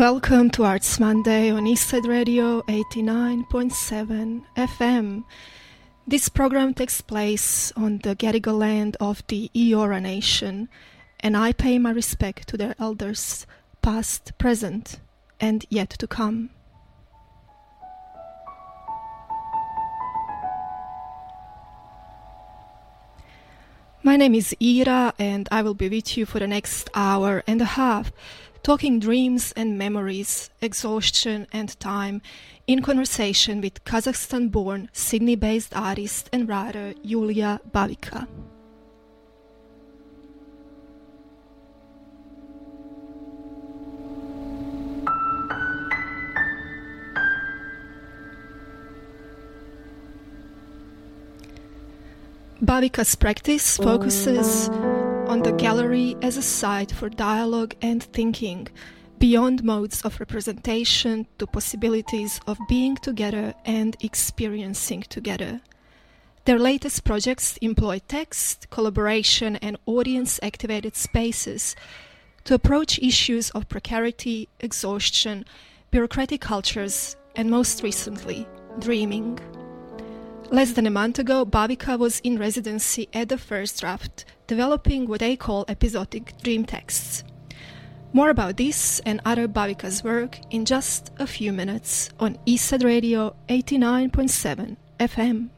Welcome to Arts Monday on Eastside Radio 89.7 FM. This program takes place on the Gadigal land of the Eora Nation, and I pay my respect to their elders, past, present, and yet to come. My name is Ira, and I will be with you for the next hour and a half talking dreams and memories, exhaustion and time, in conversation with Kazakhstan born, Sydney based artist and writer Yulia Bavika. Bavika's practice focuses mm. On the gallery as a site for dialogue and thinking, beyond modes of representation to possibilities of being together and experiencing together. Their latest projects employ text, collaboration, and audience activated spaces to approach issues of precarity, exhaustion, bureaucratic cultures, and most recently, dreaming. Less than a month ago, Bavika was in residency at the First Draft, developing what they call episodic dream texts. More about this and other Bavika's work in just a few minutes on Eastside Radio 89.7 FM.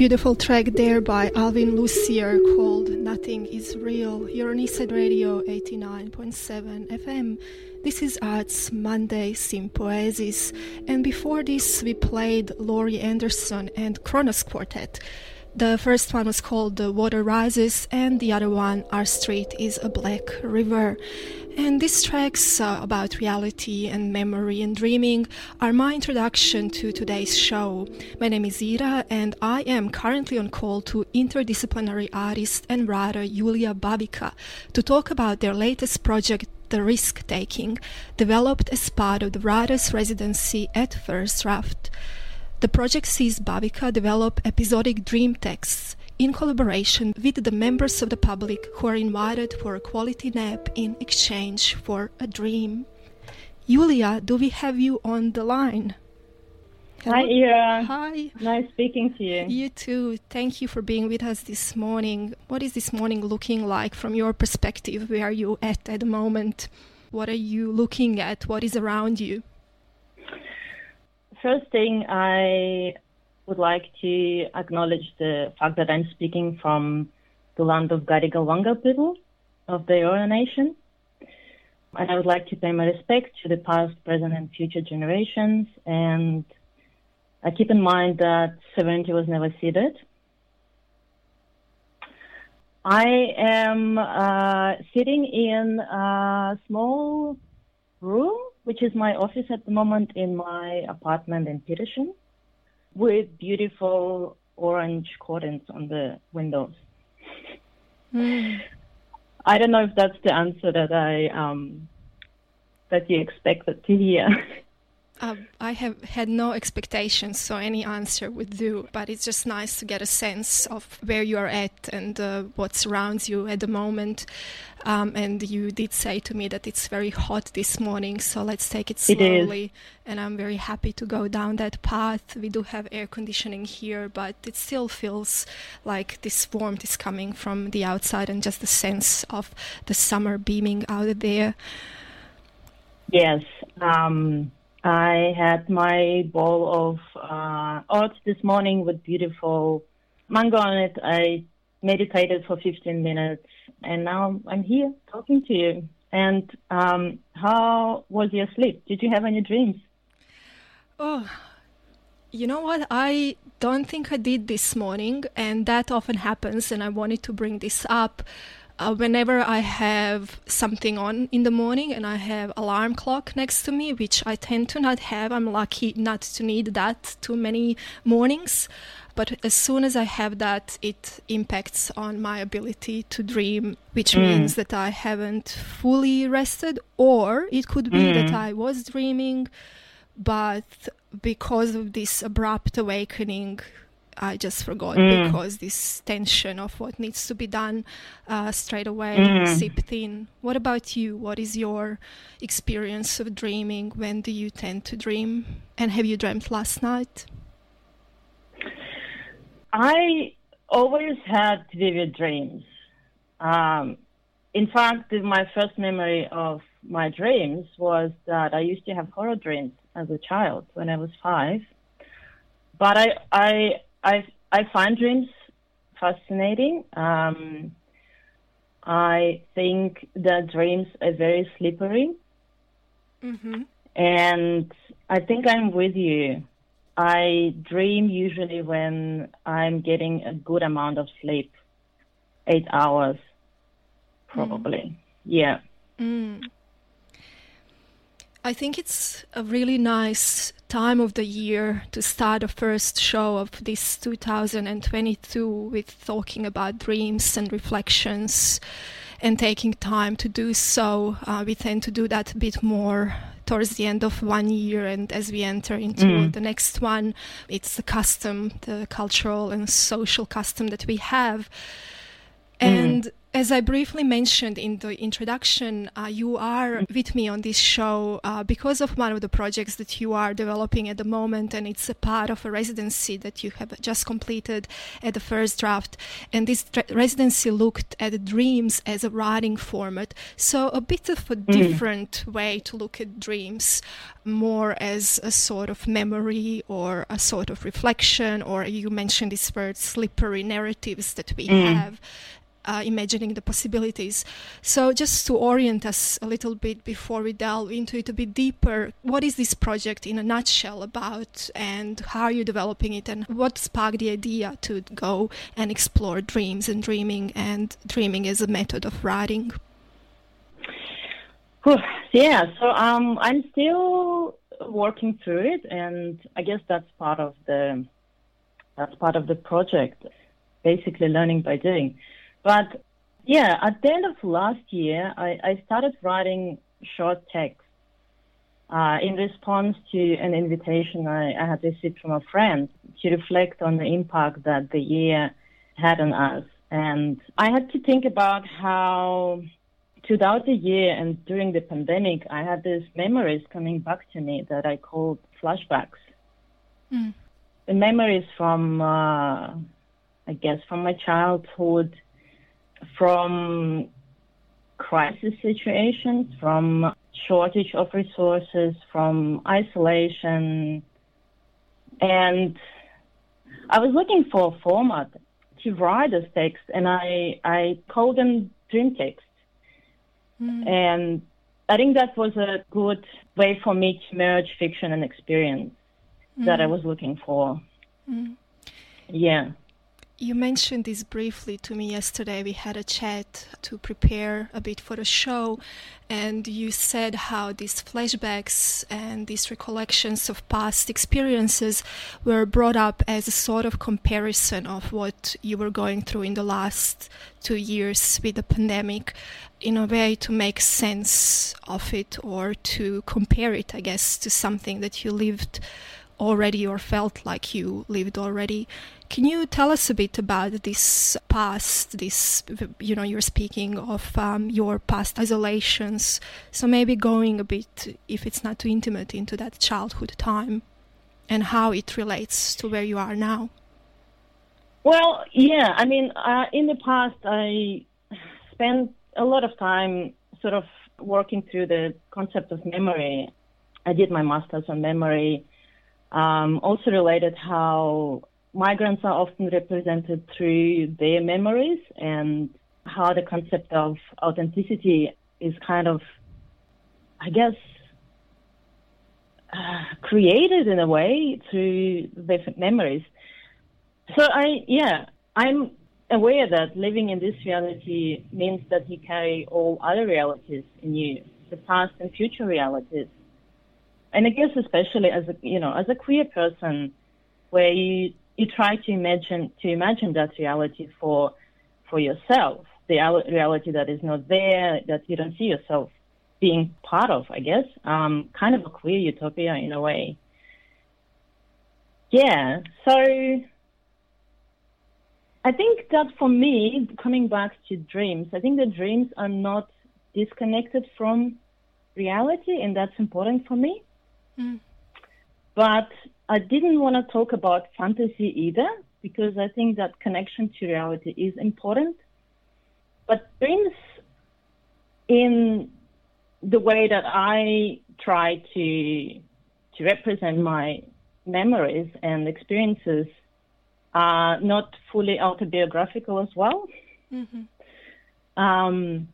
Beautiful track there by Alvin Lucier called Nothing is Real. You're on Eastside Radio 89.7 FM. This is Arts Monday Sympoiesis. And before this, we played Laurie Anderson and Kronos Quartet. The first one was called The Water Rises, and the other one, Our Street is a Black River. And these tracks uh, about reality and memory and dreaming are my introduction to today's show. My name is Ira, and I am currently on call to interdisciplinary artist and writer Julia Babica to talk about their latest project, The Risk Taking, developed as part of the writer's residency at First Draft. The project sees Babica develop episodic dream texts in collaboration with the members of the public who are invited for a quality nap in exchange for a dream. Julia, do we have you on the line? Hello? Hi, Ira. Hi. Nice speaking to you. You too. Thank you for being with us this morning. What is this morning looking like from your perspective? Where are you at at the moment? What are you looking at? What is around you? First thing I would like to acknowledge the fact that I'm speaking from the land of Gadigal people of the Eora Nation. And I would like to pay my respect to the past, present, and future generations. And I keep in mind that sovereignty was never ceded. I am uh, sitting in a small room, which is my office at the moment in my apartment in Petersham with beautiful orange curtains on the windows. Mm. I don't know if that's the answer that I um, that you expected to hear. Uh, I have had no expectations, so any answer would do. But it's just nice to get a sense of where you are at and uh, what surrounds you at the moment. Um, and you did say to me that it's very hot this morning, so let's take it slowly. It and I'm very happy to go down that path. We do have air conditioning here, but it still feels like this warmth is coming from the outside and just the sense of the summer beaming out of there. Yes. Um I had my bowl of uh, oats this morning with beautiful mango on it. I meditated for 15 minutes, and now I'm here talking to you. And um, how was your sleep? Did you have any dreams? Oh, you know what? I don't think I did this morning, and that often happens. And I wanted to bring this up uh, whenever I have something on in the morning and I have alarm clock next to me, which I tend to not have, I'm lucky not to need that too many mornings. But as soon as I have that, it impacts on my ability to dream, which mm. means that I haven't fully rested, or it could be mm. that I was dreaming, but because of this abrupt awakening, I just forgot mm. because this tension of what needs to be done uh, straight away mm. seeped in. What about you? What is your experience of dreaming? When do you tend to dream? And have you dreamt last night? I always had vivid dreams. Um, in fact, my first memory of my dreams was that I used to have horror dreams as a child when I was five. But I, I I I find dreams fascinating. Um, I think that dreams are very slippery, mm-hmm. and I think I'm with you. I dream usually when I'm getting a good amount of sleep, eight hours, probably. Mm. Yeah. Mm. I think it's a really nice time of the year to start the first show of this 2022 with talking about dreams and reflections and taking time to do so. Uh, we tend to do that a bit more towards the end of one year and as we enter into mm. the next one it's the custom the cultural and social custom that we have mm. As I briefly mentioned in the introduction, uh, you are with me on this show uh, because of one of the projects that you are developing at the moment, and it's a part of a residency that you have just completed at the first draft. And this tra- residency looked at dreams as a writing format, so a bit of a mm. different way to look at dreams, more as a sort of memory or a sort of reflection, or you mentioned this word slippery narratives that we mm. have uh, imagining the possibilities. So, just to orient us a little bit before we delve into it a bit deeper, what is this project in a nutshell about, and how are you developing it, and what sparked the idea to go and explore dreams and dreaming and dreaming as a method of writing? Yeah, so um, I'm still working through it, and I guess that's part of the that's part of the project. Basically, learning by doing. But yeah, at the end of last year, I, I started writing short texts uh, in response to an invitation I, I, had received from a friend to reflect on the impact that the year had on us. And I had to think about how throughout the year and during the pandemic, I had these memories coming back to me that I called flashbacks. Mm. The memories from, uh, I guess, from my childhood from crisis situations, from shortage of resources, from isolation. And I was looking for a format to write this text, and I, I called them dream text. Mm. And I think that was a good way for me to merge fiction and experience mm. that I hmm. was looking for. Mm. Yeah. You mentioned this briefly to me yesterday. We had a chat to prepare a bit for the show, and you said how these flashbacks and these recollections of past experiences were brought up as a sort of comparison of what you were going through in the last two years with the pandemic, in a way to make sense of it or to compare it, I guess, to something that you lived already or felt like you lived already. Can you tell us a bit about this past? This, you know, you're speaking of um, your past isolations. So maybe going a bit, if it's not too intimate, into that childhood time and how it relates to where you are now. Well, yeah. I mean, uh, in the past, I spent a lot of time sort of working through the concept of memory. I did my master's on memory. Um, also related how migrants are often represented through their memories and how the concept of authenticity is kind of, I guess, uh, created in a way through different memories. So I, yeah, I'm aware that living in this reality means that you carry all other realities in you, the past and future realities. And I guess especially as a, you know, as a queer person, where you you try to imagine to imagine that reality for for yourself, the reality that is not there, that you don't see yourself being part of. I guess um, kind of a queer utopia in a way. Yeah, so I think that for me, coming back to dreams, I think the dreams are not disconnected from reality, and that's important for me. Mm. But I didn't want to talk about fantasy either because I think that connection to reality is important. But dreams, in the way that I try to to represent my memories and experiences, are not fully autobiographical as well. Mm-hmm. Um,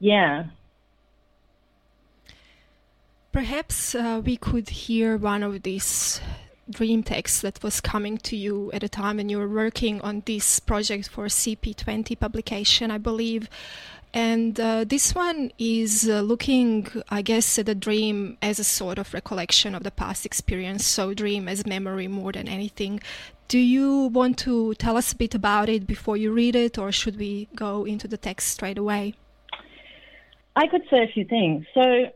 yeah, Perhaps uh, we could hear one of these dream texts that was coming to you at a time when you were working on this project for CP20 publication, I believe. And uh, this one is uh, looking, I guess, at a dream as a sort of recollection of the past experience, so dream as memory more than anything. Do you want to tell us a bit about it before you read it, or should we go into the text straight away? I could say a few things. So,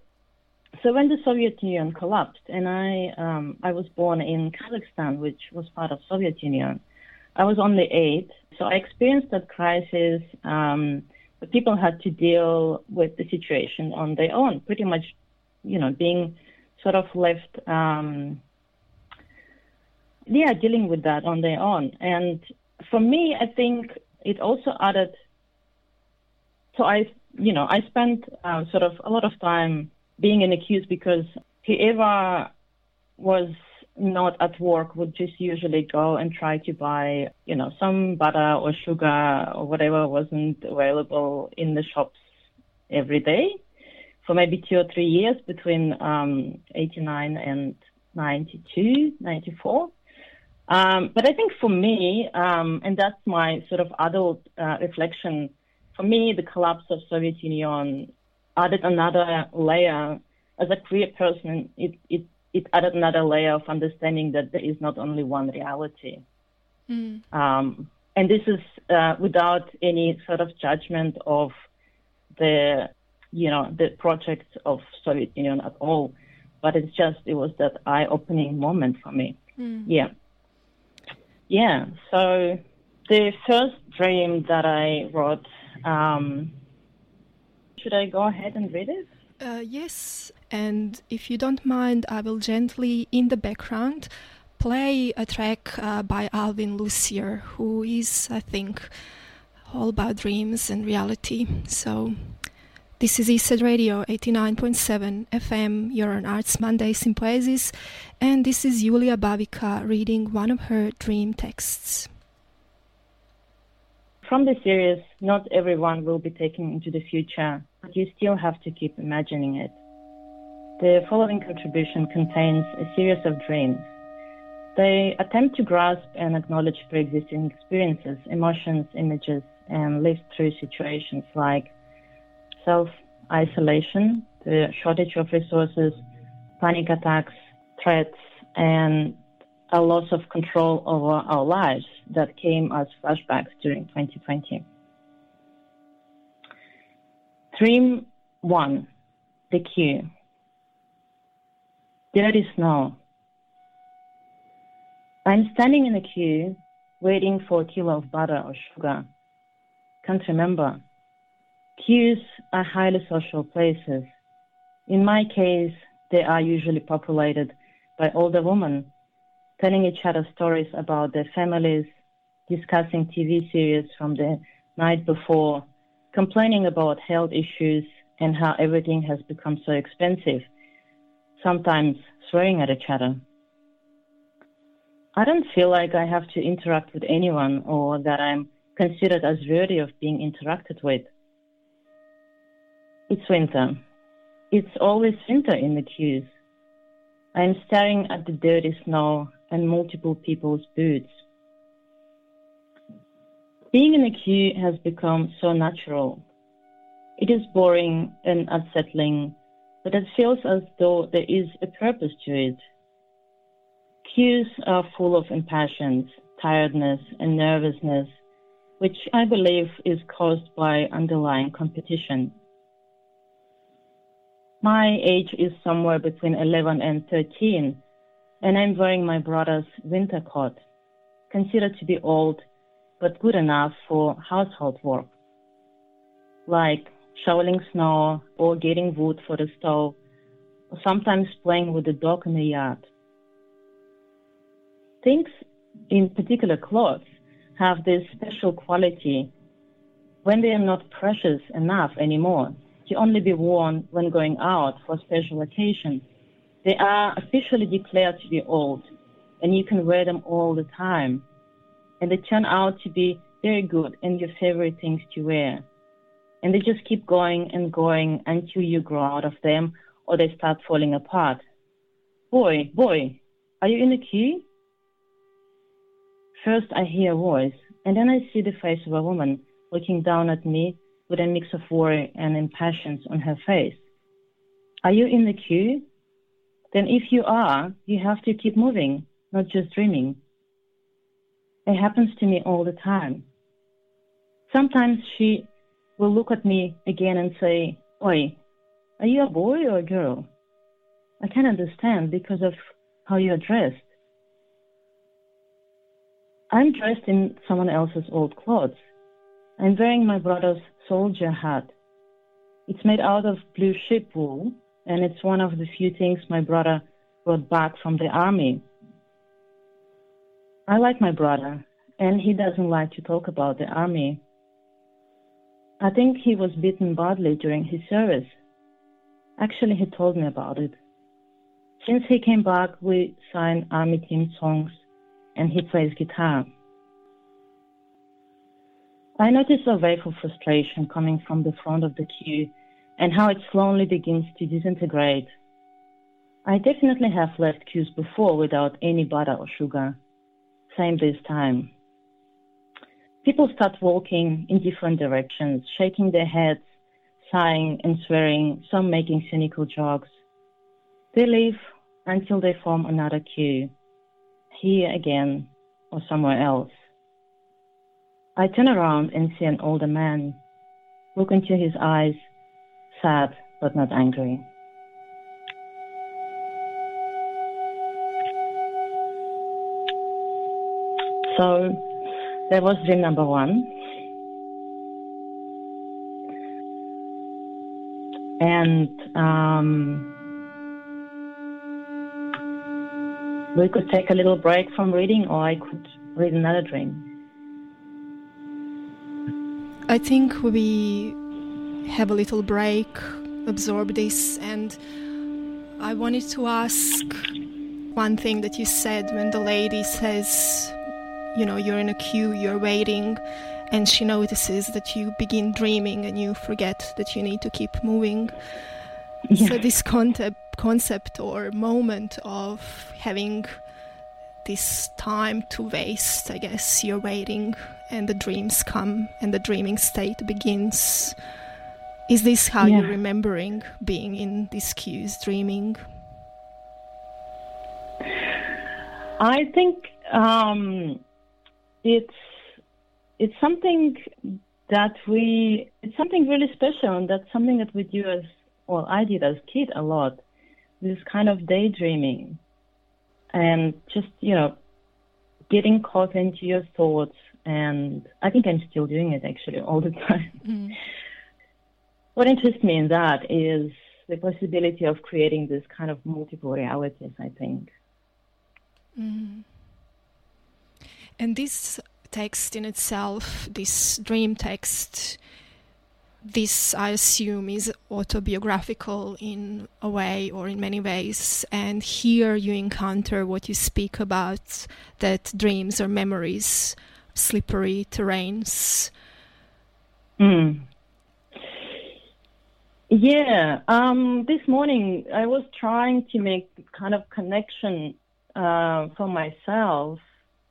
so when the Soviet Union collapsed, and I um, I was born in Kazakhstan, which was part of Soviet Union, I was only eight, so I experienced that crisis. Um, but people had to deal with the situation on their own, pretty much, you know, being sort of left, um, yeah, dealing with that on their own. And for me, I think it also added. So I, you know, I spent uh, sort of a lot of time being an a queues because whoever was not at work would just usually go and try to buy, you know, some butter or sugar or whatever wasn't available in the shops every day for maybe two or three years between um, 89 and 92, 94. Um, but I think for me, um, and that's my sort of adult uh, reflection, for me, the collapse of Soviet Union added another layer. As a queer person, it, it it added another layer of understanding that there is not only one reality. Mm. Um, and this is uh, without any sort of judgment of the, you know, the projects of Soviet Union at all. But it's just, it was that eye-opening moment for me. Mm. Yeah. Yeah. So the first dream that I wrote, um, should I go ahead and read it? Uh, yes, and if you don't mind, I will gently, in the background, play a track uh, by Alvin Lucier, who is, I think, all about dreams and reality. So, this is Eastside Radio 89.7 FM. You're on Arts Monday Sympoiesis, and this is Julia Bavica reading one of her dream texts. From the series, not everyone will be taken into the future, but you still have to keep imagining it. The following contribution contains a series of dreams. They attempt to grasp and acknowledge pre-existing experiences, emotions, images, and live through situations like self-isolation, the shortage of resources, panic attacks, threats, and a loss of control over our lives that came as flashbacks during 2020. Dream 1, the queue. There is snow. I'm standing in a queue waiting for a kilo of butter or sugar. Can't remember. Queues are highly social places. In my case, they are usually populated by older women telling each other stories about their families, discussing TV series from the night before, complaining about health issues and how everything has become so expensive sometimes swearing at each other. I don't feel like I have to interact with anyone or that I'm considered as worthy of being interacted with. It's winter. It's always winter in the queues. I'm staring at the dirty snow and multiple people's boots. Being in a queue has become so natural. It is boring and unsettling but it feels as though there is a purpose to it. Queues are full of impatience, tiredness, and nervousness, which I believe is caused by underlying competition. My age is somewhere between 11 and 13, and I'm wearing my brother's winter coat, considered to be old but good enough for household work, like shoveling snow or getting wood for the stove, or sometimes playing with the dog in the yard. Things, in particular clothes, have this special quality when they are not precious enough anymore to only be worn when going out for special occasions. They are officially declared to be old, and you can wear them all the time. And they turn out to be very good and your favorite things to wear and they just keep going and going until you grow out of them or they start falling apart. Boy, boy, are you in the queue? First, I hear a voice, and then I see the face of a woman looking down at me with a mix of worry and impatience on her face. Are you in the queue? Then, if you are, you have to keep moving, not just dreaming. It happens to me all the time. Sometimes she will look at me again and say, Oi, are you a boy or a girl? I can't understand because of how you're dressed. I'm dressed in someone else's old clothes. I'm wearing my brother's soldier hat. It's made out of blue sheep wool, and it's one of the few things my brother brought back from the army. I like my brother, and he doesn't like to talk about the army. I think he was beaten badly during his service. Actually, he told me about it. Since he came back, we sang army team songs and he plays guitar. I notice a wave of frustration coming from the front of the queue and how it slowly begins to disintegrate. I definitely have left queues before without any butter or sugar. Same this time. People start walking in different directions, shaking their heads, sighing and swearing, some making cynical jokes. They leave until they form another queue, here again or somewhere else. I turn around and see an older man. Look into his eyes, sad but not angry. So that was dream number one. And um, we could take a little break from reading, or I could read another dream. I think we have a little break, absorb this, and I wanted to ask one thing that you said when the lady says, you know, you're in a queue, you're waiting, and she notices that you begin dreaming and you forget that you need to keep moving. Yeah. So this concept concept or moment of having this time to waste, I guess you're waiting and the dreams come and the dreaming state begins. Is this how yeah. you're remembering being in these queues, dreaming? I think um, it's it's something that we it's something really special and that's something that we do as well I did as a kid a lot. This kind of daydreaming and just, you know, getting caught into your thoughts and I think I'm still doing it actually all the time. Mm. What interests me in that is the possibility of creating this kind of multiple realities, I think. Mm. And this text in itself, this dream text, this I assume is autobiographical in a way or in many ways. And here you encounter what you speak about that dreams or memories, slippery terrains. Mm. Yeah, um, this morning I was trying to make kind of connection uh, for myself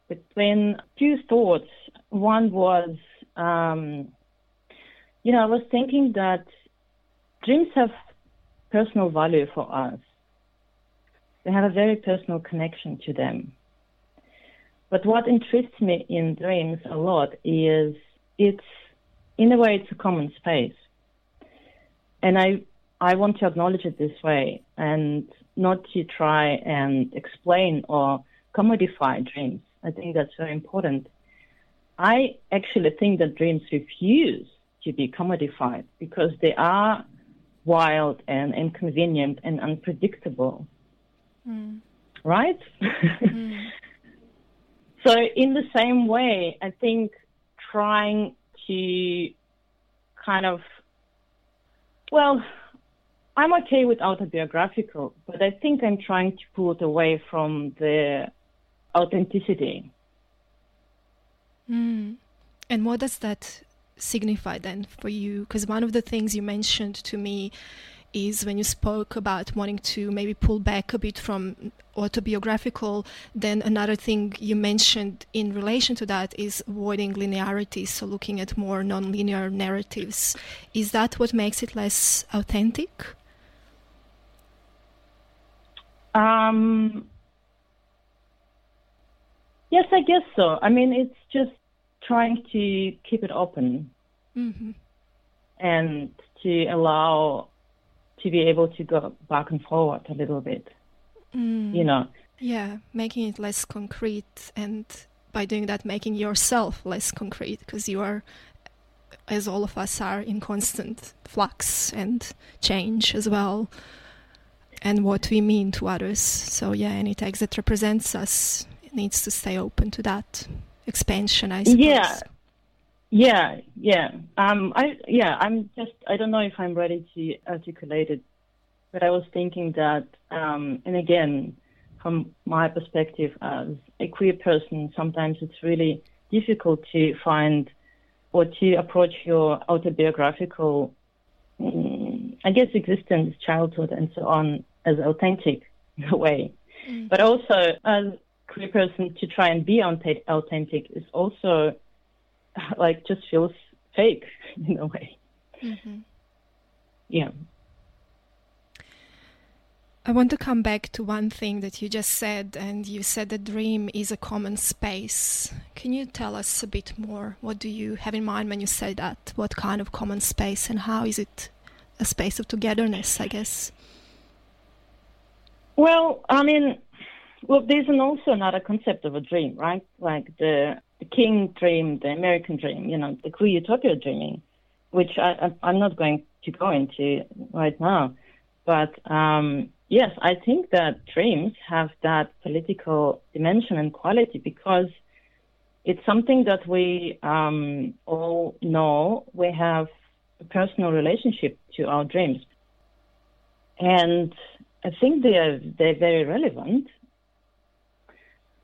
between two thoughts. One was, um, you know, I was thinking that dreams have personal value for us. They have a very personal connection to them. But what interests me in dreams a lot is it's, in a way, it's a common space. And I, I want to acknowledge it this way and not to try and explain or commodify dreams. I think that's very important. I actually think that dreams refuse to be commodified because they are wild and inconvenient and unpredictable. Mm. Right? Mm. so, in the same way, I think trying to kind of, well, I'm okay with autobiographical, but I think I'm trying to pull it away from the authenticity. Mm. And what does that signify then for you? Because one of the things you mentioned to me is when you spoke about wanting to maybe pull back a bit from autobiographical, then another thing you mentioned in relation to that is avoiding linearity, so looking at more non-linear narratives. Is that what makes it less authentic? Um, Yes, I guess so. I mean, it's just trying to keep it open mm-hmm. and to allow to be able to go back and forward a little bit. Mm. You know. Yeah, making it less concrete and by doing that making yourself less concrete because you are as all of us are in constant flux and change as well and what we mean to others so yeah any text that represents us needs to stay open to that expansion i suppose yeah yeah yeah um i yeah i'm just i don't know if i'm ready to articulate it but i was thinking that um and again from my perspective as a queer person sometimes it's really difficult to find or to approach your autobiographical, um, I guess, existence, childhood, and so on as authentic in a way. Mm. But also, as queer person, to try and be authentic is also like just feels fake in a way. Mm-hmm. Yeah. I want to come back to one thing that you just said, and you said the dream is a common space. Can you tell us a bit more? What do you have in mind when you say that? What kind of common space, and how is it a space of togetherness, I guess? Well, I mean, well, there's an also another concept of a dream, right? Like the, the king dream, the American dream, you know, the queer utopia dreaming, which I, I'm not going to go into right now. But um, Yes, I think that dreams have that political dimension and quality because it's something that we um, all know. We have a personal relationship to our dreams, and I think they are they're very relevant.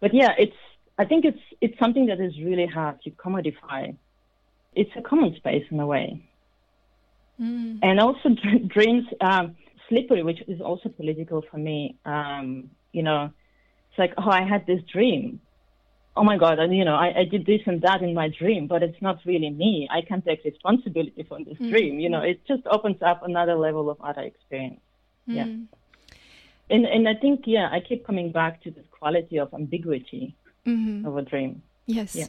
But yeah, it's I think it's it's something that is really hard to commodify. It's a common space in a way, mm. and also dreams. Um, slippery, which is also political for me. Um, you know, it's like, oh, I had this dream. Oh my God, and you know, I, I did this and that in my dream, but it's not really me. I can't take responsibility for this mm-hmm. dream. You know, it just opens up another level of other experience. Mm-hmm. Yeah. And and I think yeah, I keep coming back to this quality of ambiguity mm-hmm. of a dream. Yes. Yeah.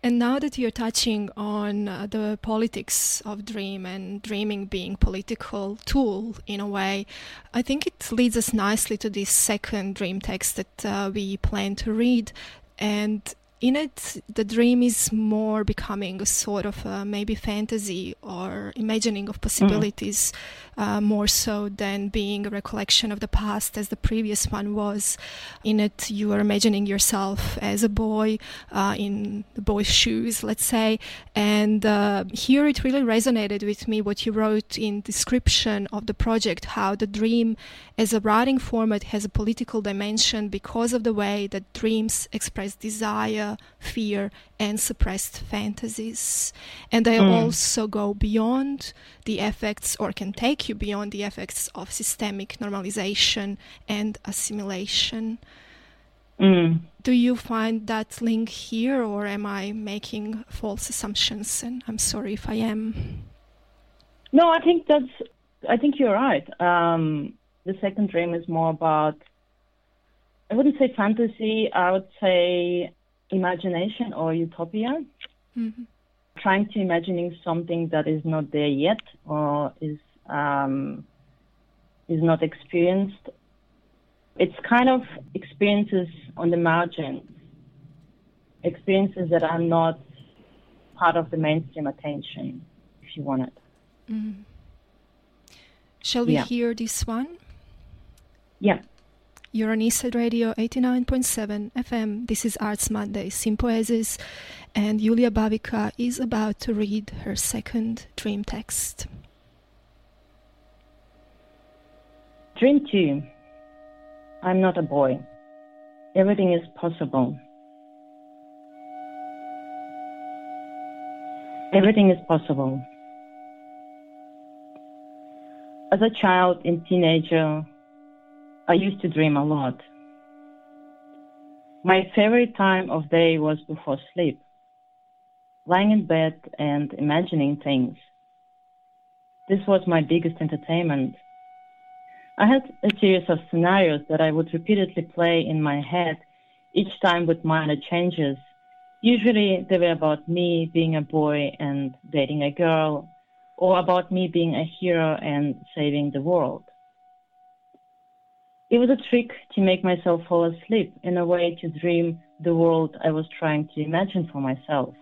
And now that you're touching on uh, the politics of dream and dreaming being political tool in a way, I think it leads us nicely to this second dream text that uh, we plan to read. And in it, the dream is more becoming a sort of a maybe fantasy or imagining of possibilities, mm. uh, more so than being a recollection of the past as the previous one was. In it, you are imagining yourself as a boy uh, in the boy's shoes, let's say. And uh, here it really resonated with me what you wrote in description of the project, how the dream as a writing format has a political dimension because of the way that dreams express desire fear, and suppressed fantasies. And they mm. also go beyond the effects or can take you beyond the effects of systemic normalization and assimilation. Mm. Do you find that link here, or am I making false assumptions? And I'm sorry if I am. No, I think that's. I think you're right. Um, the second dream is more about. I wouldn't say fantasy. I would say imagination or utopia. Mm-hmm. Trying to imagining something that is not there yet or is um, is not experienced. It's kind of experiences on the margins, experiences that are not part of the mainstream attention, if you want it. Mm. Shall we yeah. hear this one? Yeah. You're on Eastside Radio 89.7 FM. This is Arts Monday, Sympoiesis, and Julia Babica is about to read her second dream text. Dream 2. I'm not a boy. Everything is possible. Everything is possible. As a child and teenager, I used to dream a lot. My favorite time of day was before sleep, lying in bed and imagining things. This was my biggest entertainment. I had a series of scenarios that I would repeatedly play in my head, each time with minor changes. Usually they were about me being a boy and dating a girl, or about me being a hero and saving the world. It was a trick to make myself fall asleep in a way to dream the world I was trying to imagine for myself.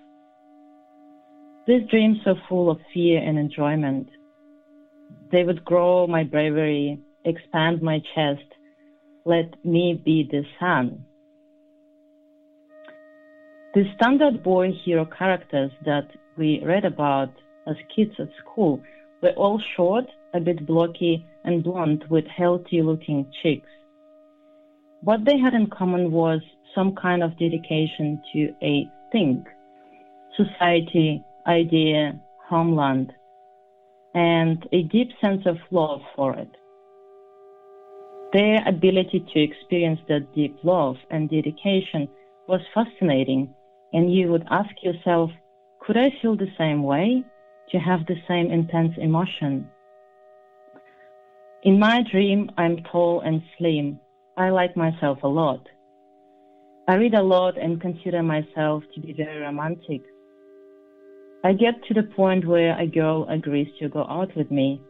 These dreams were full of fear and enjoyment. They would grow my bravery, expand my chest, let me be the sun. The standard boy hero characters that we read about as kids at school were all short, a bit blocky, and blonde with healthy looking cheeks. What they had in common was some kind of dedication to a thing, society, idea, homeland, and a deep sense of love for it. Their ability to experience that deep love and dedication was fascinating, and you would ask yourself, could I feel the same way? To have the same intense emotion? In my dream, I'm tall and slim. I like myself a lot. I read a lot and consider myself to be very romantic. I get to the point where a girl agrees to go out with me.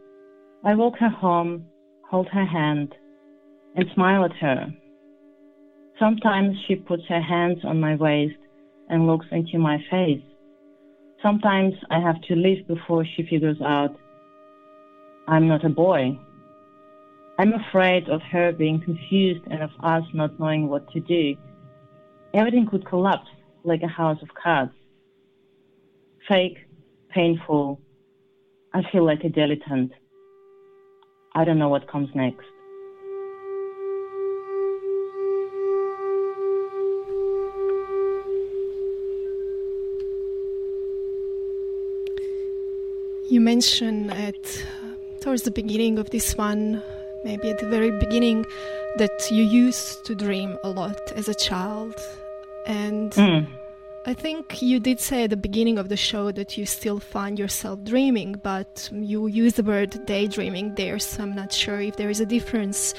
I walk her home, hold her hand, and smile at her. Sometimes she puts her hands on my waist and looks into my face. Sometimes I have to leave before she figures out I'm not a boy. I'm afraid of her being confused and of us not knowing what to do. Everything could collapse like a house of cards. Fake, painful. I feel like a dilettante. I don't know what comes next. You mentioned at uh, towards the beginning of this one, maybe at the very beginning, that you used to dream a lot as a child, and Mm. I think you did say at the beginning of the show that you still find yourself dreaming, but you use the word daydreaming there, so I'm not sure if there is a difference.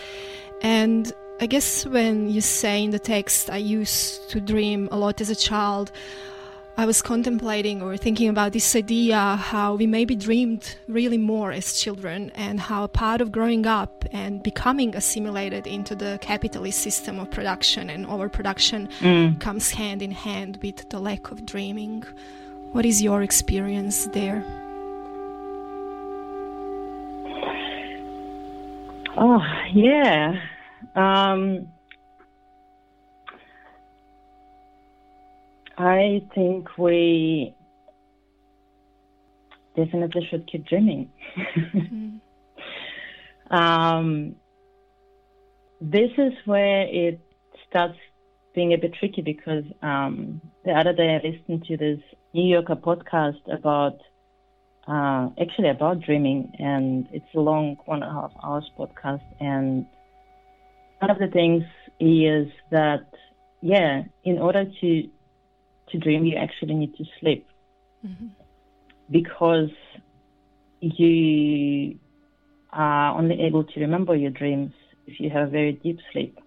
And I guess when you say in the text, I used to dream a lot as a child, I was contemplating or thinking about this idea how we maybe dreamed really more as children, and how a part of growing up and becoming assimilated into the capitalist system of production and overproduction Mm. comes hand in hand with the lack of dreaming. What is your experience there? Oh, yeah. Um, I think we definitely should keep dreaming. Mm. um, this is where it starts being a bit tricky because um, the other day I listened to this New Yorker podcast about uh, actually about dreaming, and it's a long one and a half hours podcast. And one of the things is that yeah, in order to to dream, you actually need to sleep Mhm. because you are only able to remember your dreams if you have a very deep sleep.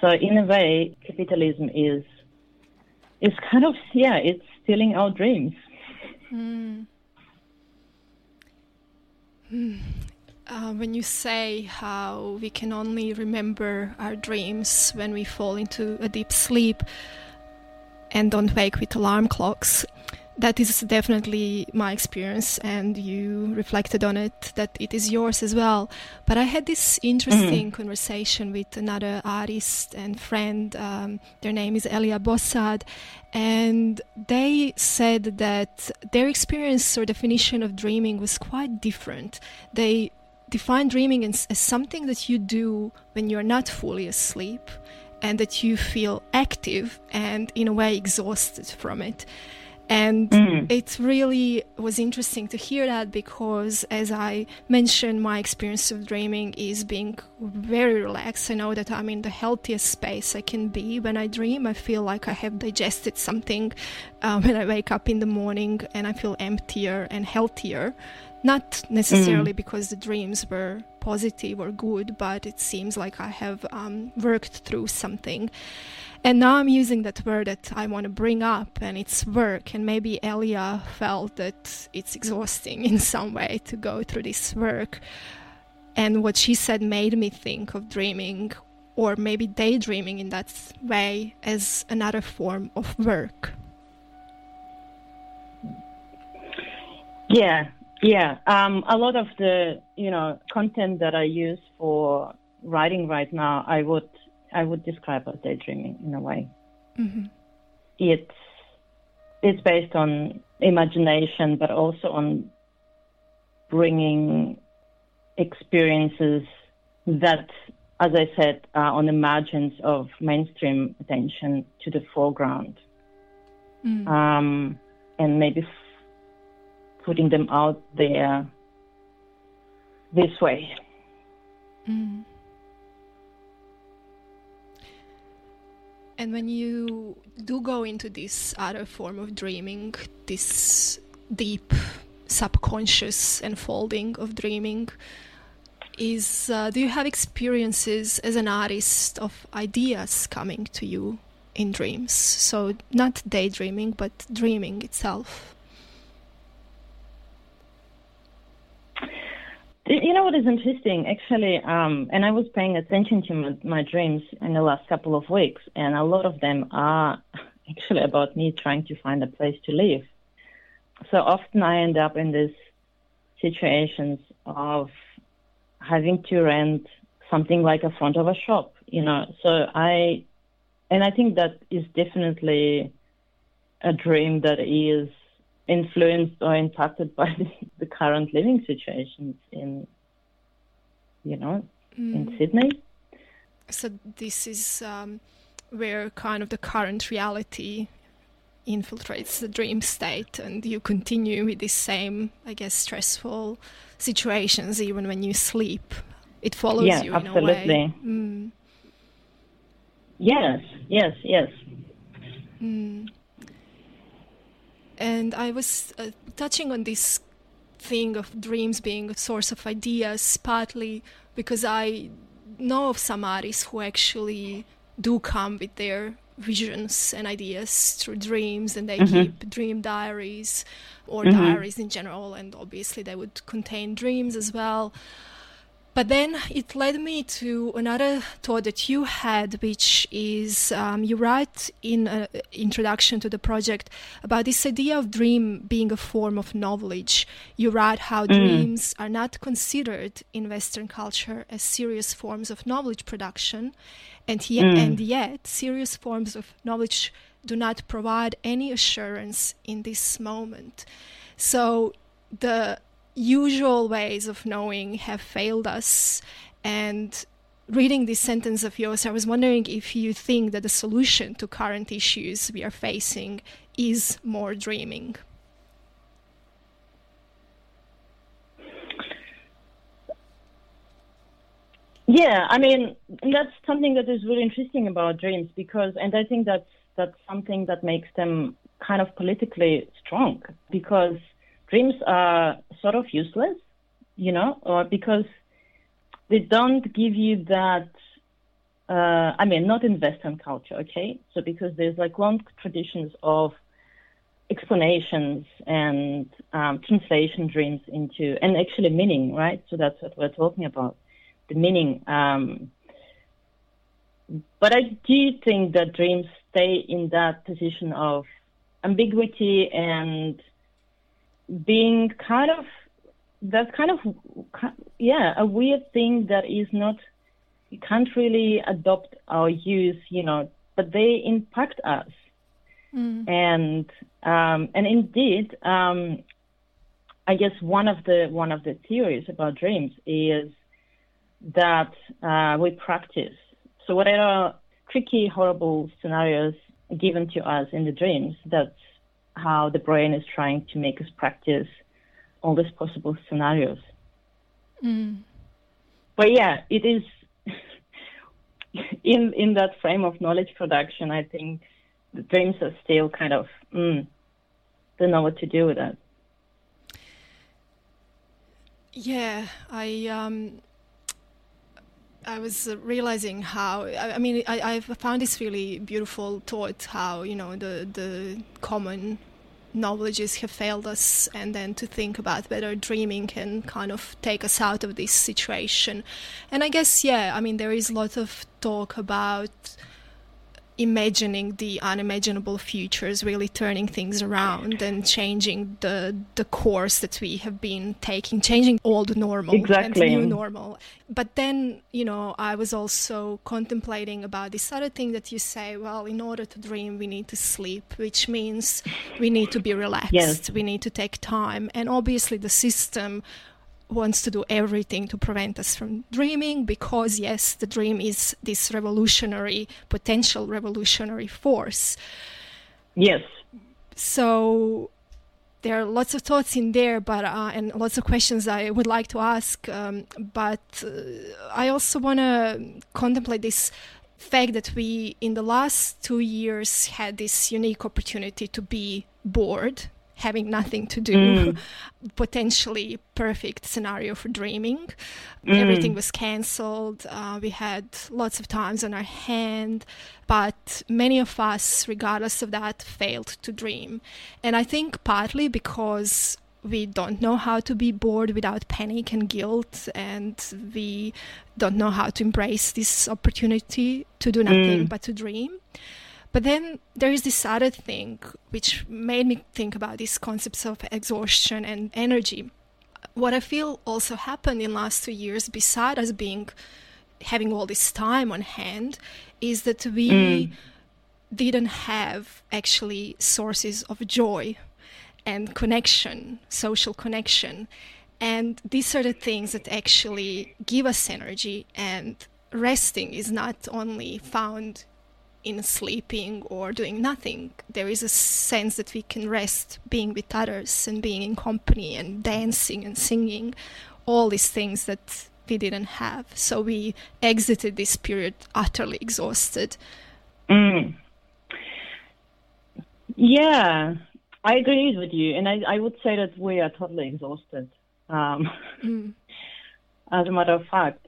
So in a way, capitalism is is kind of yeah, it's stealing our dreams. Mm. Mm. Uh, when you say how we can only remember our dreams when we fall into a deep sleep and don't wake with alarm clocks, that is definitely my experience, and you reflected on it that it is yours as well. But I had this interesting conversation with another artist and friend. Um, their name is Elia Bossad, and they said that their experience or definition of dreaming was quite different. They define dreaming as, as something that you do when you're not fully asleep and that you feel active and in a way exhausted from it. And Mm. it really was interesting to hear that because, as I mentioned, my experience of dreaming is being very relaxed. I know that I'm in the healthiest space I can be when I dream. I feel like I have digested something uh, when I wake up in the morning and I feel emptier and healthier. Not necessarily because the dreams were positive or good, but it seems like I have um, worked through something. And now I'm using that word that I want to bring up, and it's work. And maybe Elia felt that it's exhausting in some way to go through this work. And what she said made me think of dreaming or maybe daydreaming in that way as another form of work. Yeah, yeah. Um, a lot of the you know content that I use for writing right now, I would I would describe as daydreaming in a way. Mm-hmm. It's it's based on imagination, but also on bringing experiences that, as I said, are on the margins of mainstream attention to the foreground, mm. um, and maybe putting them out there this way. Mm. And when you do go into this other form of dreaming, this deep subconscious unfolding of dreaming, is uh, do you have experiences as an artist of ideas coming to you in dreams? So not daydreaming, but dreaming itself. You know what is interesting, actually, um, and I was paying attention to my, my, dreams in the last couple of weeks, and a lot of them are actually about me trying to find a place to live. So often I end up in these situations of having to rent something like a front of a shop, you know. So I, and I think that is definitely a dream that is influenced or impacted by the, current living situations in, you know, mm. in Sydney. So this is um, where kind of the current reality infiltrates the dream state, and you continue with the same, I guess, stressful situations even when you sleep. It follows yeah, you absolutely. in a way. Mm. Yes, yes, yes. Mm. And I was uh, touching on this thing of dreams being a source of ideas, partly because I know of some artists who actually do come with their visions and ideas through dreams and they mm-hmm. keep dream diaries or mm-hmm. diaries in general and obviously they would contain dreams as well but then it led me to another thought that you had, which is um, you write in an introduction to the project about this idea of dream being a form of knowledge. You write how mm. dreams are not considered in Western culture as serious forms of knowledge production, and yet, mm. and yet serious forms of knowledge do not provide any assurance in this moment. So the usual ways of knowing have failed us. And reading this sentence of yours, I was wondering if you think that the solution to current issues we are facing is more dreaming. Yeah, I mean that's something that is really interesting about dreams because, and I think that's that's something that makes them kind of politically strong because dreams are sort of useless, you know, or because they don't give you that. Uh, I mean, not in Western culture, okay? So because there's like long traditions of explanations and um, translation dreams into, and actually meaning, right? So that's what we're talking about, the meaning. Um, but I do think that dreams stay in that position of ambiguity and being kind of that's kind of yeah a weird thing that is not you can't really adopt or use you know but they impact us mm. and um, and indeed um, I guess one of the one of the theories about dreams is that uh, we practice so whatever tricky horrible scenarios given to us in the dreams that's how the brain is trying to make us practice all these possible scenarios. Mm. But yeah, it is in in that frame of knowledge production. I think the dreams are still kind of mm, don't know what to do with that. Yeah, I um, I was realizing how I, I mean I, I found this really beautiful thought how you know the the common knowledges have failed us and then to think about whether dreaming can kind of take us out of this situation. And i guess yeah i mean there is a lot of talk about imagining the unimaginable futures, really turning things around and changing the the course that we have been taking, changing old normal exactly. and new normal. But then, you know, I was also contemplating about this other thing that you say, well, in order to dream, we need to sleep, which means we need to be relaxed, yes. we need to take time. And obviously the system wants to do everything to prevent us from dreaming because yes the dream is this revolutionary potential revolutionary force. Yes. So there are lots of thoughts in there but uh, and lots of questions i would like to ask um, but uh, i also want to contemplate this fact that we in the last two years had this unique opportunity to be bored having nothing to do, mm. potentially perfect scenario for dreaming. Mm. Everything was cancelled. Uh, we had lots of times on our hand, but many of us, regardless of that, failed to dream. And I think partly because we don't know how to be bored without panic and guilt, and we don't know how to embrace this opportunity to do nothing mm. but to dream. But then there is this other thing which made me think about these concepts of exhaustion and energy. What I feel also happened in last two years, beside us being having all this time on hand, is that we mm. didn't have actually sources of joy and connection, social connection. And these are the things that actually give us energy and resting is not only found in sleeping or doing nothing. There is a sense that we can rest being with others and being in company and dancing and singing, all these things that we didn't have. So we exited this period utterly exhausted. Mm. Yeah, I agree with you. And I, I would say that we are totally exhausted. Um, mm. As a matter of fact,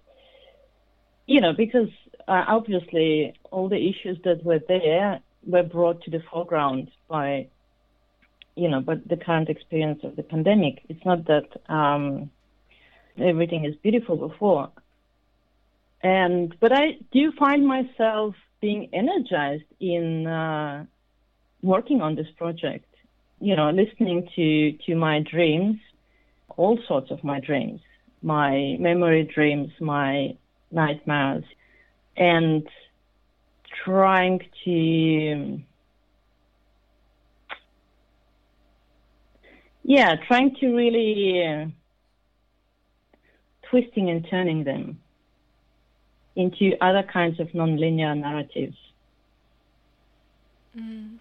you know, because uh, obviously all the issues that were there were brought to the foreground by, you know, but the current experience of the pandemic. It's not that um, everything is beautiful before, and but I do find myself being energized in uh, working on this project. You know, listening to to my dreams, all sorts of my dreams, my memory dreams, my nightmares, and trying to yeah trying to really uh, twisting and turning them into other kinds of nonlinear narratives mm.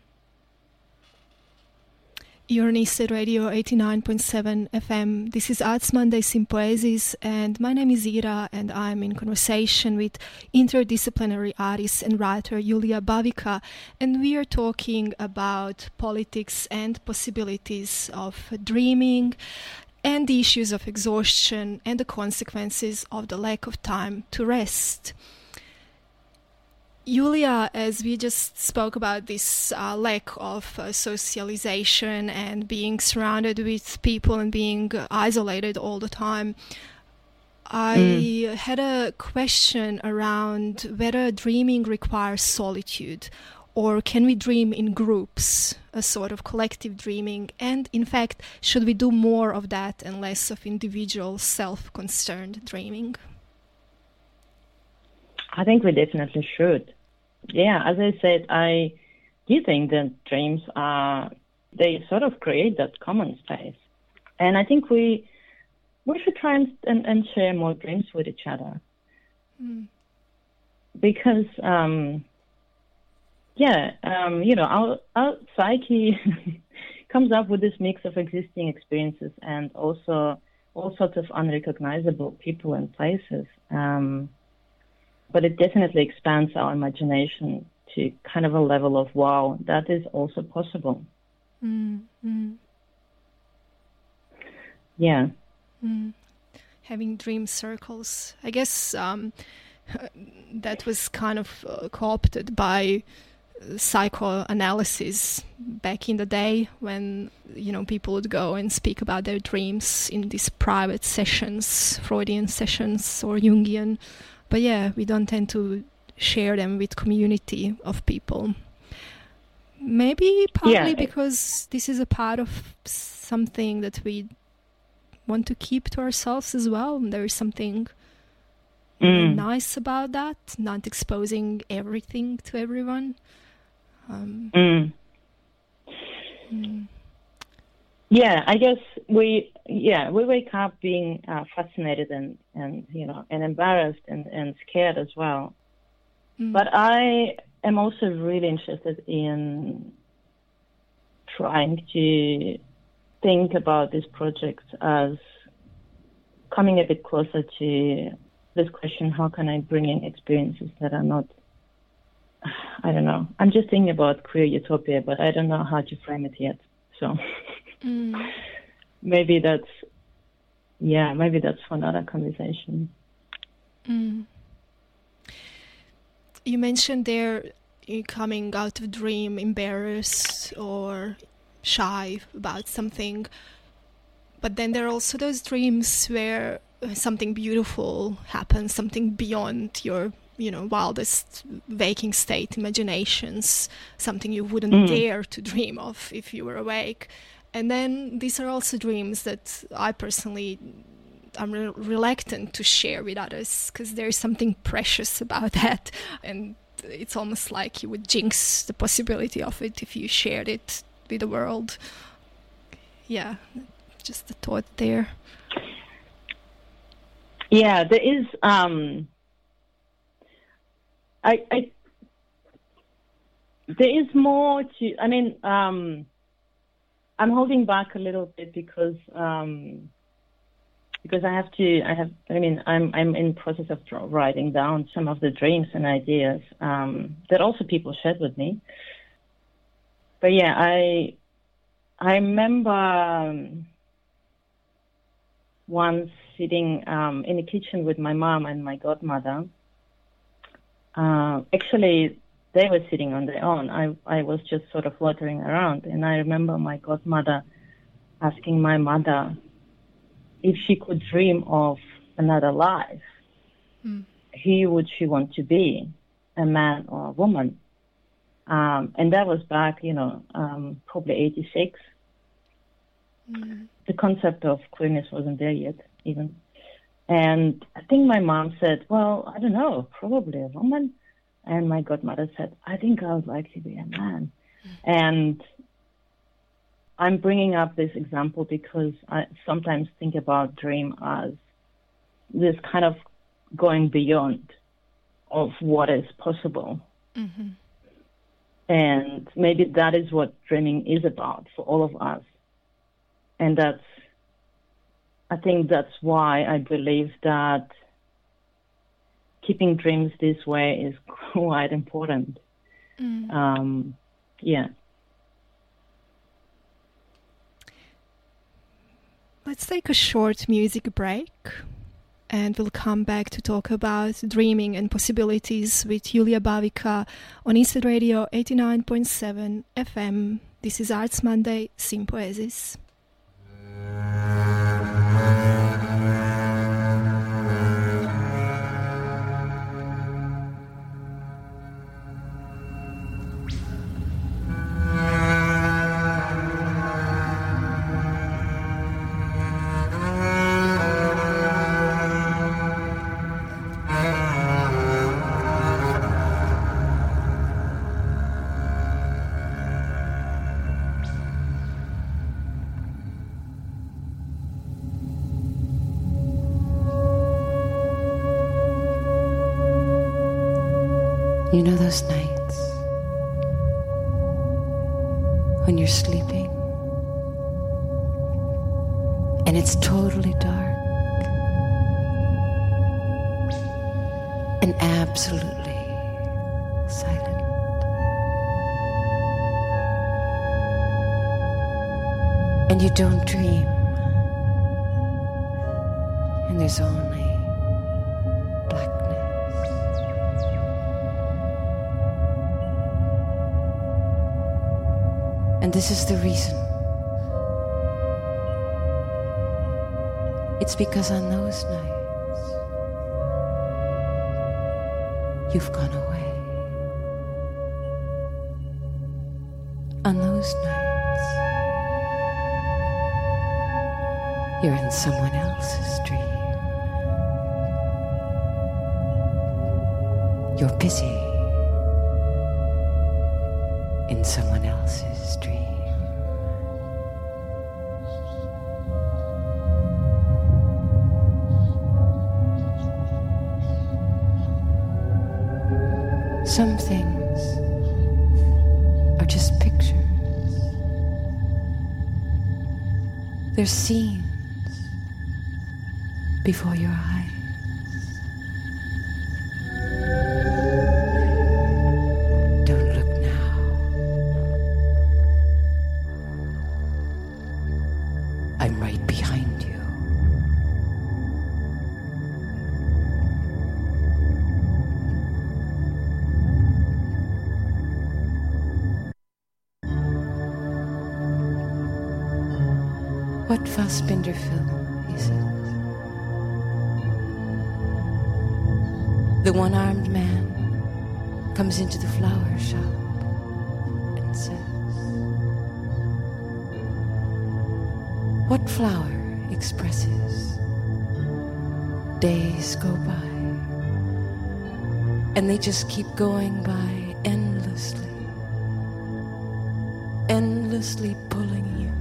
Eastside Radio 89.7 FM. This is Arts Monday Sympoiesis, and my name is Ira, and I'm in conversation with interdisciplinary artist and writer Julia Bavica, and we are talking about politics and possibilities of dreaming and the issues of exhaustion and the consequences of the lack of time to rest. Julia, as we just spoke about this uh, lack of uh, socialization and being surrounded with people and being isolated all the time, I mm. had a question around whether dreaming requires solitude or can we dream in groups, a sort of collective dreaming? And in fact, should we do more of that and less of individual self concerned dreaming? I think we definitely should yeah, as I said, I do think that dreams are they sort of create that common space, and I think we we should try and and, and share more dreams with each other mm. because um, yeah, um, you know, our our psyche comes up with this mix of existing experiences and also all sorts of unrecognizable people and places. Um, but it definitely expands our imagination to kind of a level of wow, that is also possible. Mm, Yeah. Mm. Having dream circles. I guess um, that was kind of uh, co opted by psychoanalysis back in the day when you know people would go and speak about their dreams in these private sessions freudian sessions or jungian but yeah, we don't tend to share them with community of people. Maybe partly yeah. because this is a part of something that we want to keep to ourselves as well. There is something mm. nice about that, not exposing everything to everyone. Um, mm. Mm. Yeah, I guess we yeah we wake up being uh, fascinated and and you know and embarrassed and and scared as well. Mm. But I am also really interested in trying to think about this project as coming a bit closer to this question: How can I bring in experiences that are not I don't know. I'm just thinking about queer utopia, but I don't know how to frame it yet. So mm. maybe that's yeah, maybe that's for another conversation. Mm. You mentioned there you coming out of dream embarrassed or shy about something, but then there are also those dreams where something beautiful happens, something beyond your you know wildest waking state imaginations something you wouldn't mm. dare to dream of if you were awake and then these are also dreams that i personally i'm re- reluctant to share with others because there is something precious about that and it's almost like you would jinx the possibility of it if you shared it with the world yeah just a thought there yeah there is um I, I there is more to. I mean, um, I'm holding back a little bit because um, because I have to. I have. I mean, I'm I'm in process of writing down some of the dreams and ideas um, that also people shared with me. But yeah, I I remember um, once sitting um, in the kitchen with my mom and my godmother uh, actually, they were sitting on their own. I, I was just sort of loitering around. And I remember my godmother asking my mother if she could dream of another life, mm. who would she want to be, a man or a woman? Um, and that was back, you know, um, probably 86. Mm. The concept of queerness wasn't there yet, even. And I think my mom said, Well, I don't know, probably a woman. And my godmother said, I think I would like to be a man. Mm-hmm. And I'm bringing up this example because I sometimes think about dream as this kind of going beyond of what is possible. Mm-hmm. And maybe that is what dreaming is about for all of us. And that's I think that's why I believe that keeping dreams this way is quite important. Mm. Um, yeah. Let's take a short music break and we'll come back to talk about dreaming and possibilities with Julia Bavica on Eastside Radio 89.7 FM. This is Arts Monday, Sympoiesis. You don't dream, and there's only blackness. And this is the reason. It's because on those nights, you've gone away. On those nights, you're in someone else's dream. You're busy in someone else's dream. Some things are just pictures. They're scenes before your eyes. Don't look now. I'm right behind you. What Fassbinder film is it? The one armed man comes into the flower shop and says, What flower expresses? Days go by, and they just keep going by endlessly, endlessly pulling you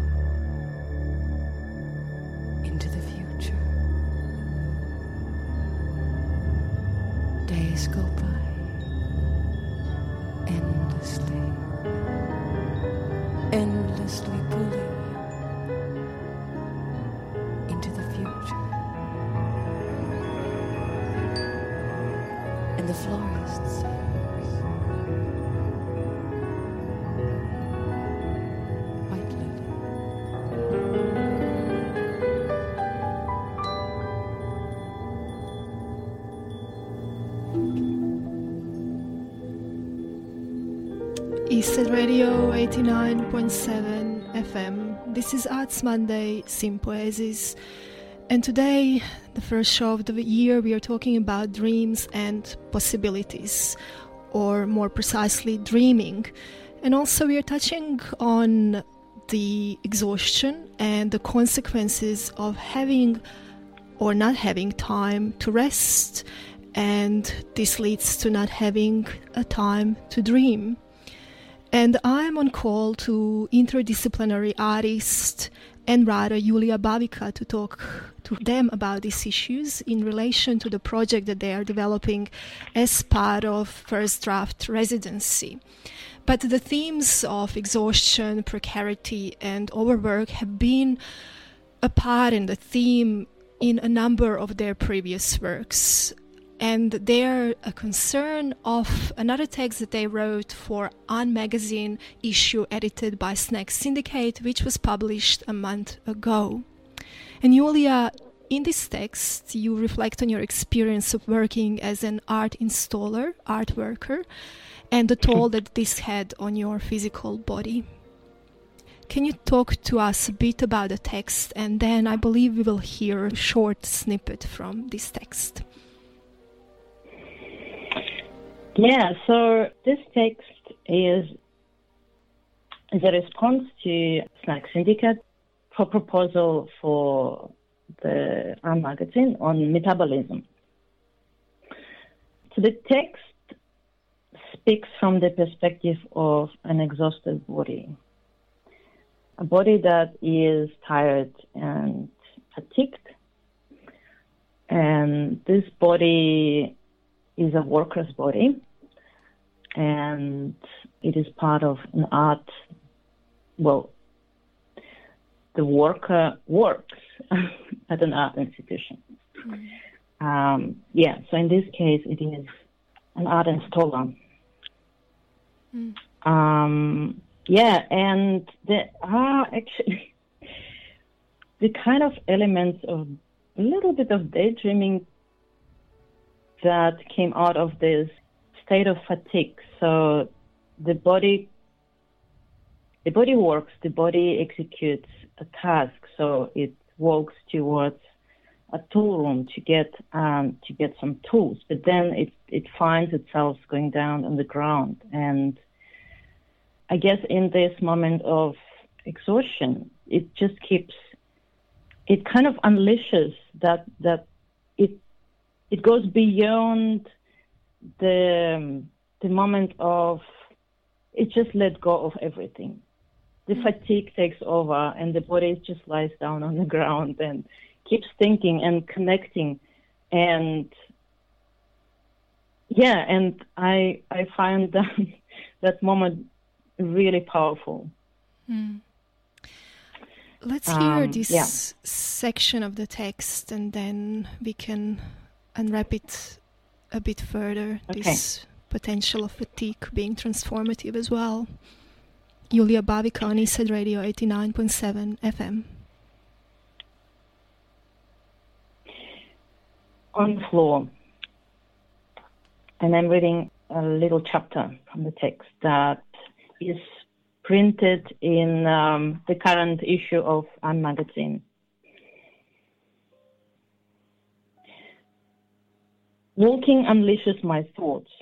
Arts Monday, Sympoiesis. And today, the first show of the year, we are talking about dreams and possibilities, or more precisely, dreaming. And also, we are touching on the exhaustion and the consequences of having or not having time to rest. And this leads to not having a time to dream. And I'm on call to interdisciplinary artist and writer Julia Babica to talk to them about these issues in relation to the project that they are developing as part of First Draft Residency. But the themes of exhaustion, precarity, and overwork have been a part in the theme in a number of their previous works and they're a concern of another text that they wrote for Un magazine issue edited by Snack Syndicate, which was published a month ago. And Julia, in this text, you reflect on your experience of working as an art installer, art worker, and the toll that this had on your physical body. Can you talk to us a bit about the text, and then I believe we will hear a short snippet from this text. Yeah, so this text is a response to Snack Syndicate for proposal for the Un magazine on metabolism. So the text speaks from the perspective of an exhausted body, a body that is tired and fatigued, and this body is a worker's body and it is part of an art. Well, the worker works at an art institution. Mm-hmm. Um, yeah, so in this case, it is an art installer. Mm. Um, yeah, and there are actually the kind of elements of a little bit of daydreaming that came out of this state of fatigue. So the body the body works, the body executes a task, so it walks towards a tool room to get um, to get some tools, but then it it finds itself going down on the ground, and I guess in this moment of exhaustion, it just keeps it kind of unleashes that that it it goes beyond the the moment of it just let go of everything. The fatigue takes over, and the body just lies down on the ground and keeps thinking and connecting, and yeah, and I I find that that moment really powerful. Mm. Let's hear um, this yeah. section of the text, and then we can unwrap it a bit further. Okay. This potential of fatigue being transformative as well. Julia Bavica on Eastside Radio 89.7 FM. On the floor. And I'm reading a little chapter from the text that is printed in um, the current issue of Un magazine. Walking unleashes my thoughts,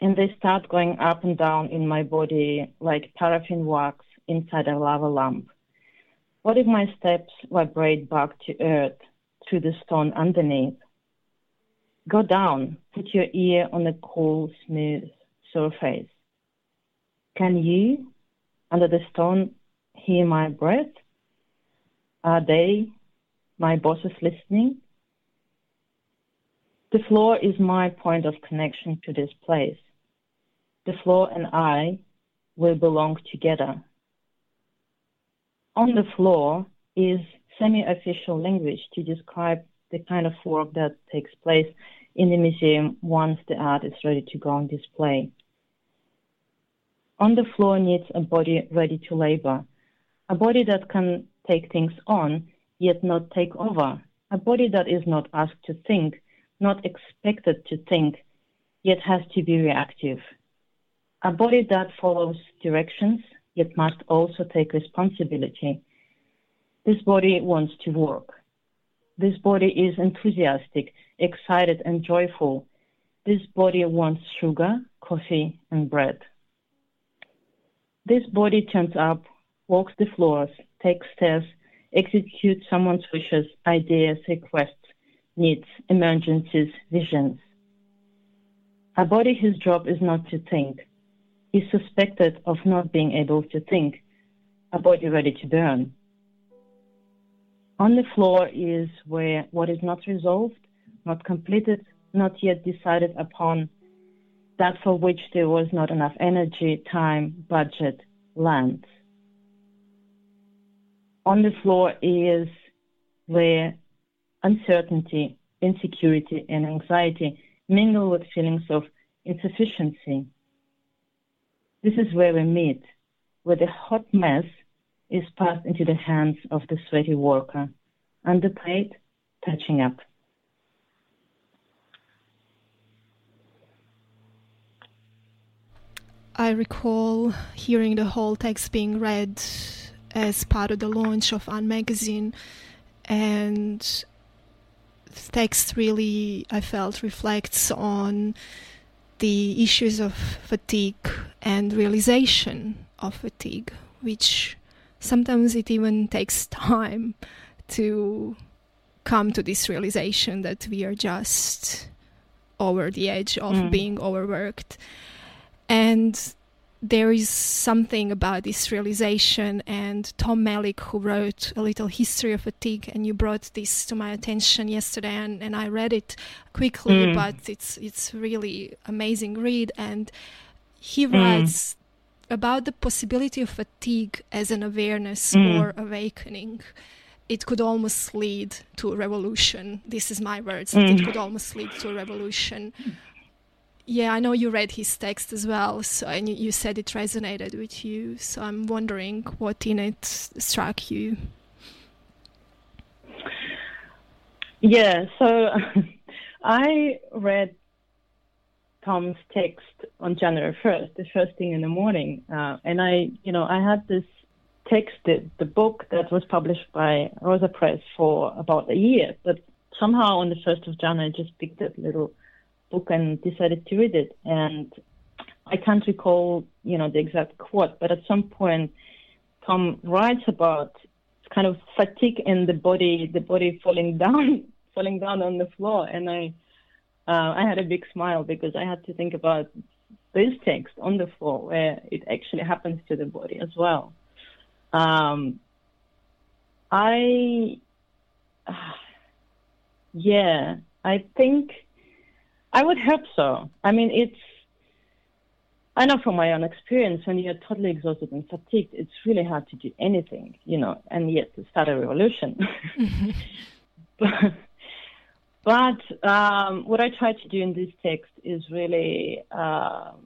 and they start going up and down in my body like paraffin wax inside a lava lamp. What if my steps vibrate back to earth through the stone underneath? Go down, put your ear on the cool, smooth surface. Can you, under the stone, hear my breath? Are they, my bosses, listening? The floor is my point of connection to this place. The floor and I will belong together. On the floor is semi-official language to describe the kind of work that takes place in the museum once the art is ready to go on display. On the floor needs a body ready to labor, a body that can take things on, yet not take over, a body that is not asked to think, not expected to think, yet has to be reactive. A body that follows directions, yet must also take responsibility. This body wants to work. This body is enthusiastic, excited, and joyful. This body wants sugar, coffee, and bread. This body turns up, walks the floors, takes stairs, executes someone's wishes, ideas, requests, needs, emergencies, visions. A body whose job is not to think is suspected of not being able to think, a body ready to burn. On the floor is where what is not resolved, not completed, not yet decided upon, that for which there was not enough energy, time, budget, land. On the floor is where uncertainty, insecurity, and anxiety mingle with feelings of insufficiency. This is where we meet, where the hot mess is passed into the hands of the sweaty worker, underpaid, touching up. I recall hearing the whole text being read as part of the launch of Un magazine, and text really, I felt, reflects on the issues of fatigue and realization of fatigue, which sometimes it even takes time to come to this realization that we are just over the edge of mm. being overworked. And there is something about this realization and tom malik who wrote a little history of fatigue and you brought this to my attention yesterday and, and i read it quickly mm. but it's it's really amazing read and he mm. writes about the possibility of fatigue as an awareness mm. or awakening it could almost lead to a revolution this is my words it mm. could almost lead to a revolution yeah, I know you read his text as well, so and you said it resonated with you. So I'm wondering what in it struck you. Yeah, so I read Tom's text on January 1st, the first thing in the morning, uh, and I, you know, I had this text, the, the book that was published by Rosa Press for about a year, but somehow on the 1st of January, I just picked that little book and decided to read it. And I can't recall, you know, the exact quote, but at some point, Tom writes about kind of fatigue in the body, the body falling down, falling down on the floor. And I, uh, I had a big smile because I had to think about this text on the floor where it actually happens to the body as well. Um, I, yeah, I think I would hope so. I mean, it's, I know from my own experience, when you're totally exhausted and fatigued, it's really hard to do anything, you know, and yet to start a revolution. Mm-hmm. but, but um, what I try to do in this text is really um,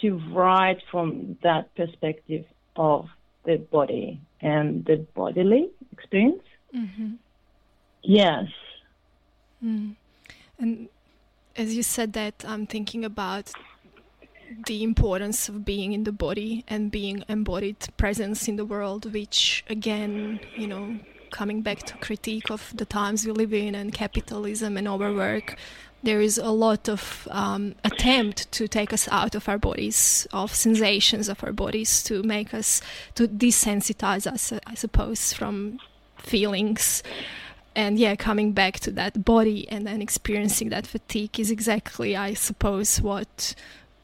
to write from that perspective of the body and the bodily experience. Mm-hmm. Yes. Mm. And as you said that, I'm thinking about the importance of being in the body and being embodied presence in the world, which again, you know, coming back to critique of the times we live in and capitalism and overwork, there is a lot of um, attempt to take us out of our bodies, of sensations of our bodies, to make us to desensitize us, I suppose, from feelings. And yeah, coming back to that body and then experiencing that fatigue is exactly, I suppose, what,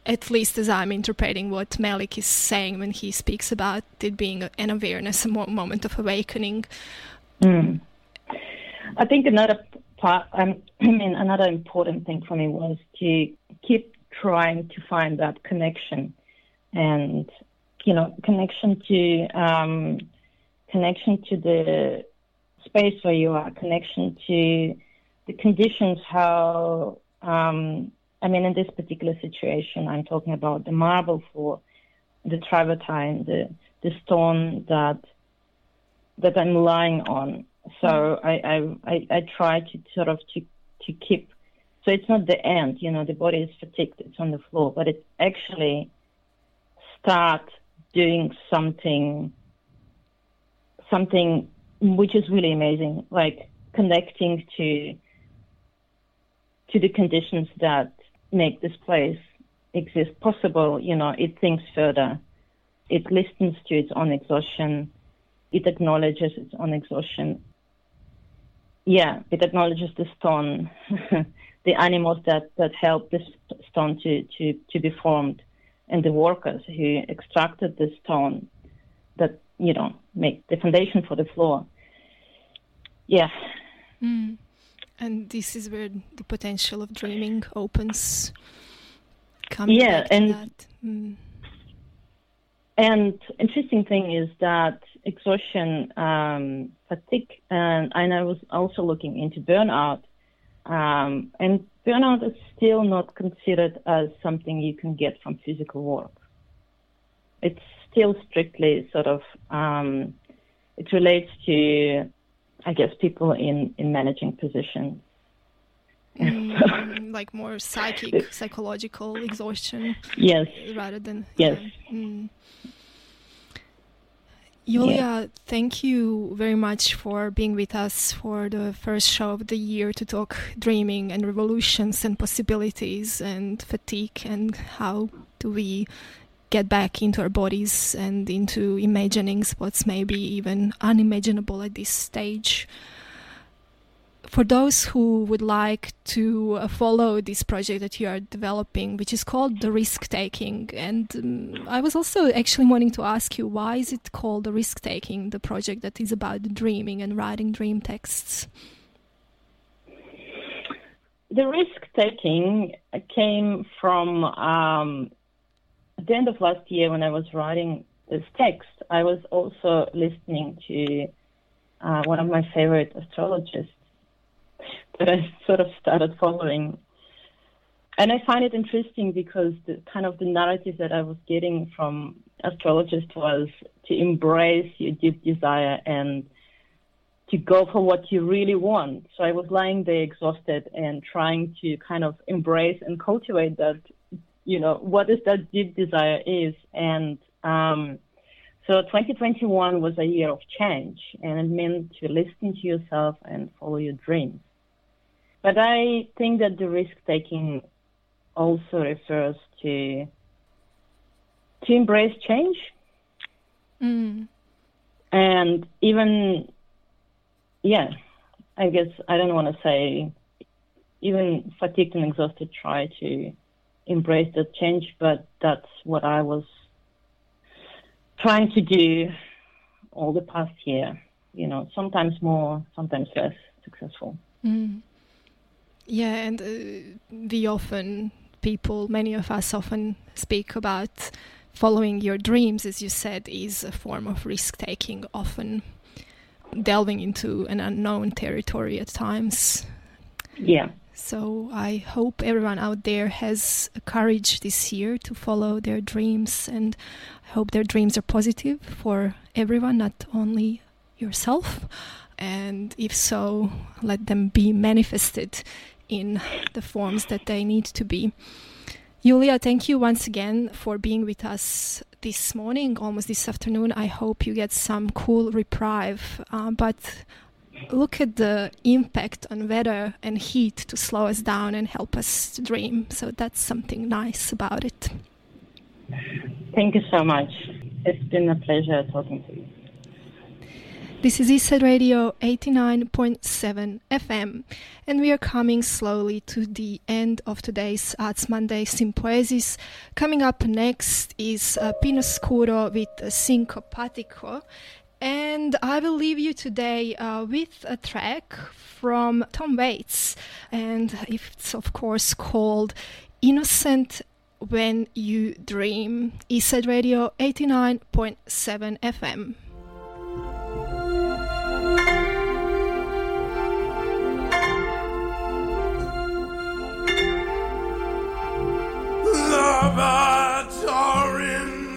at least as I'm interpreting what Malik is saying when he speaks about it being an awareness, a moment of awakening. Mm. I think another part, um, I mean, another important thing for me was to keep trying to find that connection and, you know, connection to, um, connection to the space where you are, connection to the conditions, how, um, I mean, in this particular situation, I'm talking about the marble floor, the travertine, the, the stone that, that I'm lying on. So I, I, I, try to sort of to, to keep, so it's not the end, you know, the body is fatigued, it's on the floor, but it actually start doing something, something which is really amazing, like connecting to, to the conditions that make this place exist possible. You know, it thinks further. It listens to its own exhaustion. It acknowledges its own exhaustion yeah, it acknowledges the stone, the animals that, that helped this stone to, to, to be formed, and the workers who extracted the stone that, you know, make the foundation for the floor. Yeah. Mm. And this is where the potential of dreaming opens. Coming yeah, and mm. and interesting thing is that exhaustion, um, fatigue, and, and I was also looking into burnout. Um, and burnout is still not considered as something you can get from physical work. It's still strictly sort of, um, it relates to, I guess, people in, in managing positions. Mm, like more psychic, psychological exhaustion. Yes. Rather than. Yes. Yeah. Mm. Julia, yeah. thank you very much for being with us for the first show of the year to talk dreaming and revolutions and possibilities and fatigue and how do we get back into our bodies and into imagining what's maybe even unimaginable at this stage for those who would like to uh, follow this project that you are developing, which is called the risk taking, and um, I was also actually wanting to ask you why is it called the risk taking, the project that is about dreaming and writing dream texts. The risk taking came from um, at the end of last year when I was writing this text. I was also listening to uh, one of my favorite astrologists that I sort of started following. And I find it interesting because the kind of the narrative that I was getting from astrologists was to embrace your deep desire and to go for what you really want. So I was lying there exhausted and trying to kind of embrace and cultivate that, you know, what is that deep desire is. And um, So 2021 was a year of change, and it meant to listen to yourself and follow your dreams. But I think that the risk taking also refers to to embrace change, Mm. and even yeah, I guess I don't want to say even fatigued and exhausted try to embrace that change, but that's what I was trying to do all the past year. You know, sometimes more, sometimes less successful. Mm. Yeah, and uh, we often, people, many of us often speak about following your dreams, as you said, is a form of risk taking, often delving into an unknown territory at times. Yeah. So I hope everyone out there has courage this year to follow their dreams, and I hope their dreams are positive for everyone, not only yourself. And if so, let them be manifested in the forms that they need to be. Julia, thank you once again for being with us this morning, almost this afternoon. I hope you get some cool reprieve. Uh, but look at the impact on weather and heat to slow us down and help us to dream. So that's something nice about it. Thank you so much. It's been a pleasure talking to you. This is Eastside Radio 89.7 FM, and we are coming slowly to the end of today's Arts Monday Sympoiesis. Coming up next is uh, Pino Scuro with Syncopatico, and I will leave you today uh, with a track from Tom Waits, and it's of course called Innocent When You Dream. Eastside Radio 89.7 FM. Birds are in